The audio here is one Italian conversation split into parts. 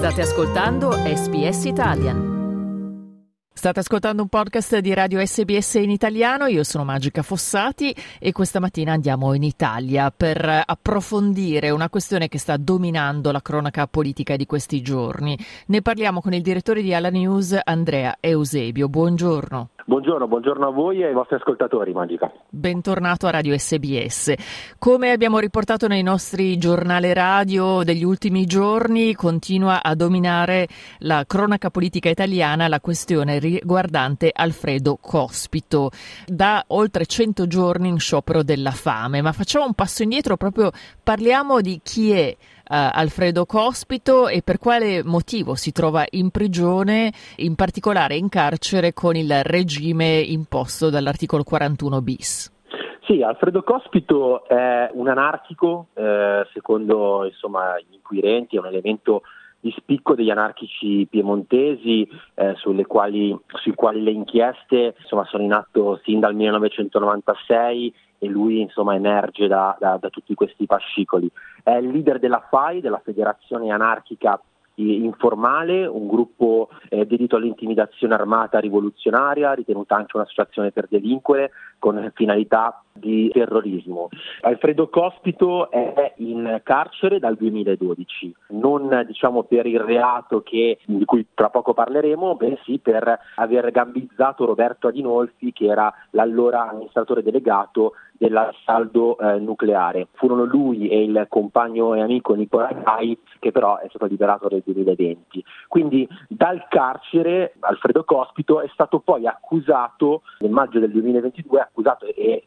State ascoltando SBS Italian. State ascoltando un podcast di Radio SBS in italiano, io sono Magica Fossati e questa mattina andiamo in Italia per approfondire una questione che sta dominando la cronaca politica di questi giorni. Ne parliamo con il direttore di Alla News, Andrea Eusebio. Buongiorno. Buongiorno, buongiorno a voi e ai vostri ascoltatori, Magica. Bentornato a Radio SBS. Come abbiamo riportato nei nostri giornali radio degli ultimi giorni, continua a dominare la cronaca politica italiana la questione riguardante Alfredo Cospito. Da oltre 100 giorni in sciopero della fame, ma facciamo un passo indietro, proprio parliamo di chi è Alfredo Cospito e per quale motivo si trova in prigione, in particolare in carcere con il regime imposto dall'articolo 41 bis. Sì, Alfredo Cospito è un anarchico, eh, secondo insomma, gli inquirenti, è un elemento di spicco degli anarchici piemontesi eh, quali, sui quali le inchieste insomma, sono in atto sin dal 1996 e lui insomma, emerge da, da, da, tutti questi fascicoli. È il leader della FAI, della Federazione Anarchica informale, un gruppo eh, dedito all'intimidazione armata rivoluzionaria, ritenuta anche un'associazione per delinquere con finalità di terrorismo. Alfredo Cospito è in carcere dal 2012, non diciamo per il reato che, di cui tra poco parleremo, bensì per aver gambizzato Roberto Adinolfi che era l'allora amministratore delegato dell'assaldo eh, nucleare. Furono lui e il compagno e amico Nicola Gai che però è stato liberato nel 2020. Quindi dal carcere Alfredo Cospito è stato poi accusato nel maggio del 2022, accusato e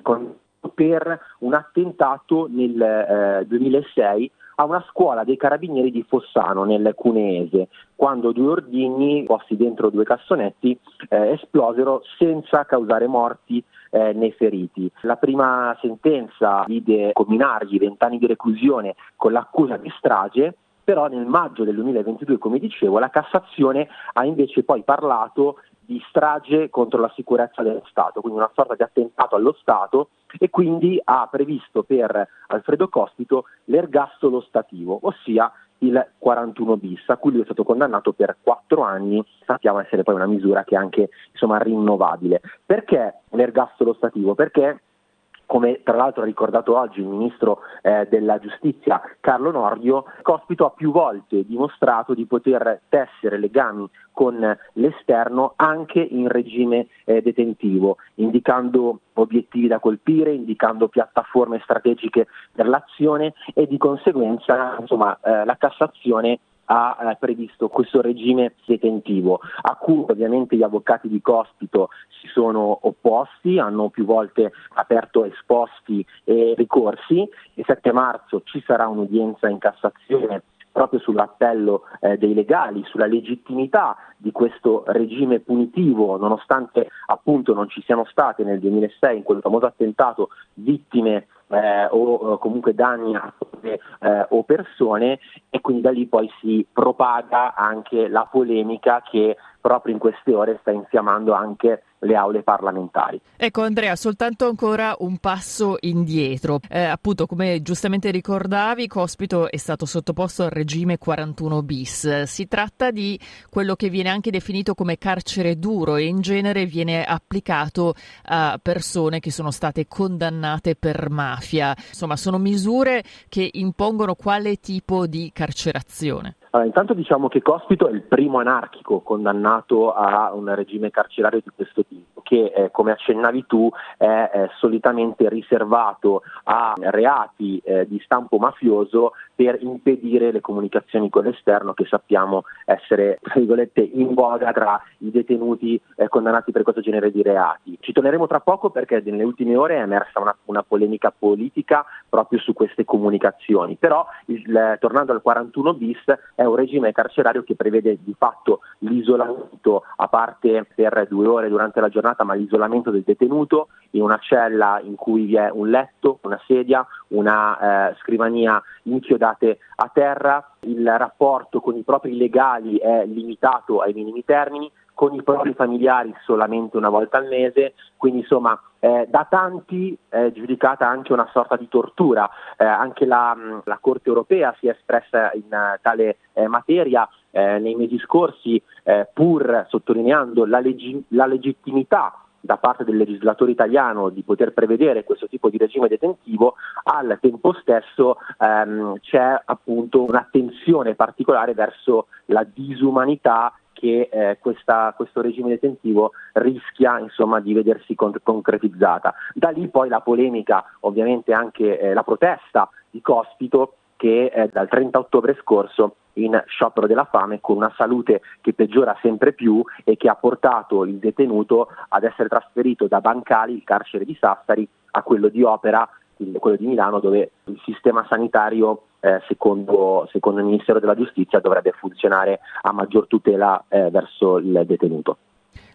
con, per un attentato nel eh, 2006 a una scuola dei carabinieri di Fossano nel Cuneese, quando due ordigni posti dentro due cassonetti eh, esplosero senza causare morti eh, né feriti. La prima sentenza vide comminargli vent'anni di reclusione con l'accusa di strage però nel maggio del 2022, come dicevo, la Cassazione ha invece poi parlato di strage contro la sicurezza dello Stato, quindi una sorta di attentato allo Stato e quindi ha previsto per Alfredo Cospito l'ergastolo stativo, ossia il 41 bis, a cui lui è stato condannato per quattro anni, sappiamo essere poi una misura che è anche insomma, rinnovabile. Perché l'ergastolo stativo? Perché come tra l'altro ha ricordato oggi il ministro eh, della giustizia Carlo Nordio, Cospito ha più volte dimostrato di poter tessere legami con l'esterno anche in regime eh, detentivo, indicando obiettivi da colpire, indicando piattaforme strategiche per l'azione e di conseguenza insomma, eh, la Cassazione ha eh, previsto questo regime detentivo, a cui ovviamente gli avvocati di Cospito si sono opposti, hanno più volte aperto esposti e ricorsi. Il 7 marzo ci sarà un'udienza in Cassazione proprio sull'appello eh, dei legali, sulla legittimità di questo regime punitivo, nonostante appunto non ci siano state nel 2006 in quel famoso attentato vittime eh, o comunque danni a cose eh, o persone e quindi da lì poi si propaga anche la polemica che proprio in queste ore sta infiammando anche le aule parlamentari. Ecco Andrea, soltanto ancora un passo indietro. Eh, appunto, come giustamente ricordavi, Cospito è stato sottoposto al regime 41 bis. Si tratta di quello che viene anche definito come carcere duro e in genere viene applicato a persone che sono state condannate per mafia. Insomma, sono misure che impongono quale tipo di carcerazione? Allora, intanto diciamo che Cospito è il primo anarchico condannato a un regime carcerario di questo tipo, che eh, come accennavi tu è eh, solitamente riservato a reati eh, di stampo mafioso per impedire le comunicazioni con l'esterno che sappiamo essere tra virgolette in voga tra i detenuti eh, condannati per questo genere di reati. Ci torneremo tra poco perché nelle ultime ore è emersa una, una polemica politica proprio su queste comunicazioni, però il, tornando al 41 bis è un regime carcerario che prevede di fatto l'isolamento, a parte per due ore durante la giornata, ma l'isolamento del detenuto in una cella in cui vi è un letto, una sedia, una eh, scrivania inchiodate a terra, il rapporto con i propri legali è limitato ai minimi termini, con i propri familiari solamente una volta al mese, quindi insomma eh, da tanti è giudicata anche una sorta di tortura, eh, anche la, la, Corte europea si è espressa in uh, tale eh, materia eh, nei mesi scorsi, eh, pur sottolineando la, leggi- la legittimità da parte del legislatore italiano di poter prevedere questo tipo di regime detentivo, al tempo stesso ehm, c'è appunto un'attenzione particolare verso la disumanità che eh, questa, questo regime detentivo rischia insomma, di vedersi con- concretizzata. Da lì poi la polemica, ovviamente anche eh, la protesta di Cospito che eh, dal 30 ottobre scorso in sciopero della fame con una salute che peggiora sempre più e che ha portato il detenuto ad essere trasferito da Bancali, il carcere di Sassari, a quello di Opera, quello di Milano, dove il sistema sanitario eh, secondo, secondo, il Ministero della Giustizia dovrebbe funzionare a maggior tutela eh, verso il detenuto.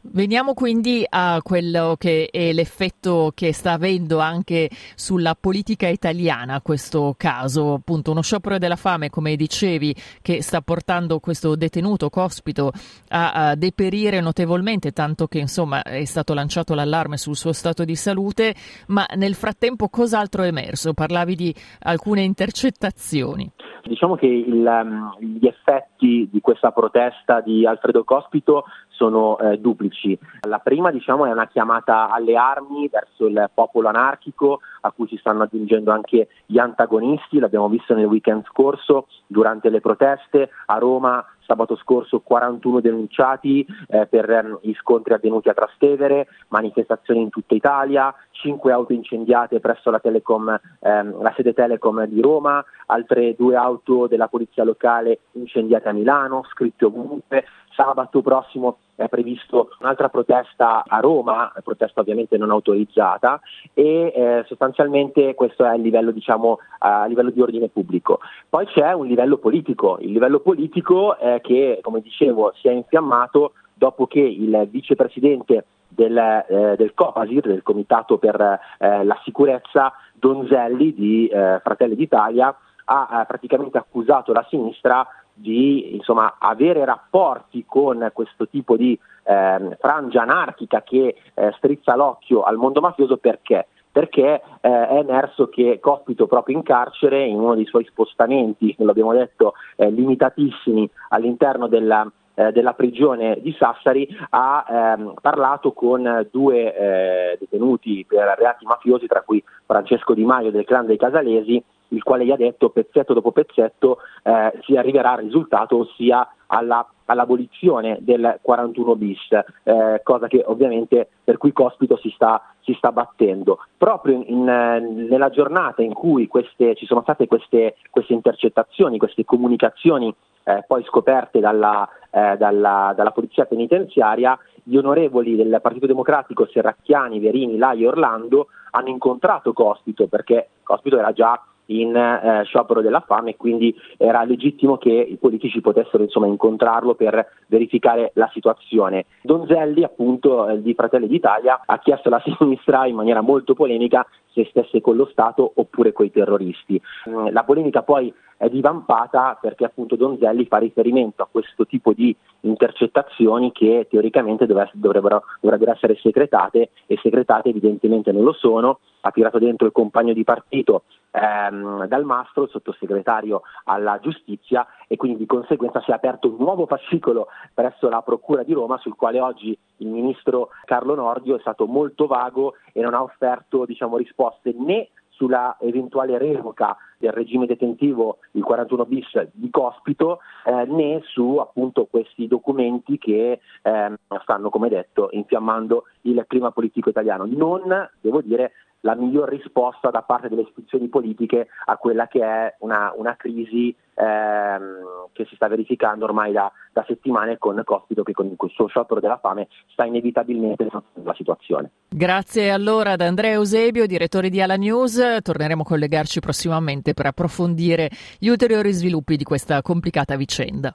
Veniamo quindi a quello che è l'effetto che sta avendo anche sulla politica italiana questo caso, appunto uno sciopero della fame, come dicevi, che sta portando questo detenuto Cospito a, a deperire notevolmente, tanto che insomma è stato lanciato l'allarme sul suo stato di salute, ma nel frattempo cos'altro è emerso? Parlavi di alcune intercettazioni. Diciamo che il, um, gli effetti di questa protesta di Alfredo Cospito sono eh, duplici. La prima diciamo, è una chiamata alle armi verso il popolo anarchico a cui si stanno aggiungendo anche gli antagonisti, l'abbiamo visto nel weekend scorso durante le proteste a Roma sabato scorso 41 denunciati eh, per gli scontri avvenuti a Trastevere, manifestazioni in tutta Italia, 5 auto incendiate presso la, Telecom, ehm, la sede Telecom di Roma, altre due auto della polizia locale incendiate a Milano, scritte ovunque. Sabato prossimo è previsto un'altra protesta a Roma, protesta ovviamente non autorizzata e eh, sostanzialmente questo è a livello, diciamo, a livello di ordine pubblico. Poi c'è un livello politico, il livello politico eh, che come dicevo si è infiammato dopo che il vicepresidente del, eh, del Copasir, del Comitato per eh, la Sicurezza, Donzelli di eh, Fratelli d'Italia, ha praticamente accusato la sinistra di insomma, avere rapporti con questo tipo di eh, frangia anarchica che eh, strizza l'occhio al mondo mafioso perché? Perché eh, è emerso che Cospito proprio in carcere, in uno dei suoi spostamenti, come abbiamo detto, eh, limitatissimi all'interno della, eh, della prigione di Sassari, ha ehm, parlato con due eh, detenuti per reati mafiosi, tra cui Francesco Di Maio del clan dei Casalesi, il quale gli ha detto pezzetto dopo pezzetto eh, si arriverà al risultato, ossia alla, all'abolizione del 41 bis, eh, cosa che ovviamente per cui Cospito si sta, si sta battendo. Proprio in, in, nella giornata in cui queste, ci sono state queste, queste intercettazioni, queste comunicazioni eh, poi scoperte dalla, eh, dalla, dalla, polizia penitenziaria, gli onorevoli del Partito Democratico Serracchiani, Verini, Lai e Orlando hanno incontrato Cospito perché Cospito era già in eh, sciopero della fame e quindi era legittimo che i politici potessero insomma, incontrarlo per verificare la situazione. Donzelli appunto eh, di Fratelli d'Italia ha chiesto alla sinistra in maniera molto polemica se stesse con lo Stato oppure con i terroristi. Mm, la polemica poi è divampata perché appunto Donzelli fa riferimento a questo tipo di intercettazioni che teoricamente dovrebbero, dovrebbero essere segretate e segretate evidentemente non lo sono, ha tirato dentro il compagno di partito ehm, Dal Mastro, il sottosegretario alla giustizia e quindi di conseguenza si è aperto un nuovo fascicolo presso la Procura di Roma sul quale oggi il ministro Carlo Nordio è stato molto vago e non ha offerto diciamo, risposte né sulla eventuale revoca del regime detentivo il 41 bis di Cospito eh, né su appunto questi documenti che eh, stanno come detto infiammando il clima politico italiano. Non, devo dire, la miglior risposta da parte delle istituzioni politiche a quella che è una, una crisi ehm, che si sta verificando ormai da, da, settimane con Cospito che con il suo sciopero della fame sta inevitabilmente la situazione. Grazie allora ad Andrea Eusebio, direttore di Ala News. Torneremo a collegarci prossimamente per approfondire gli ulteriori sviluppi di questa complicata vicenda.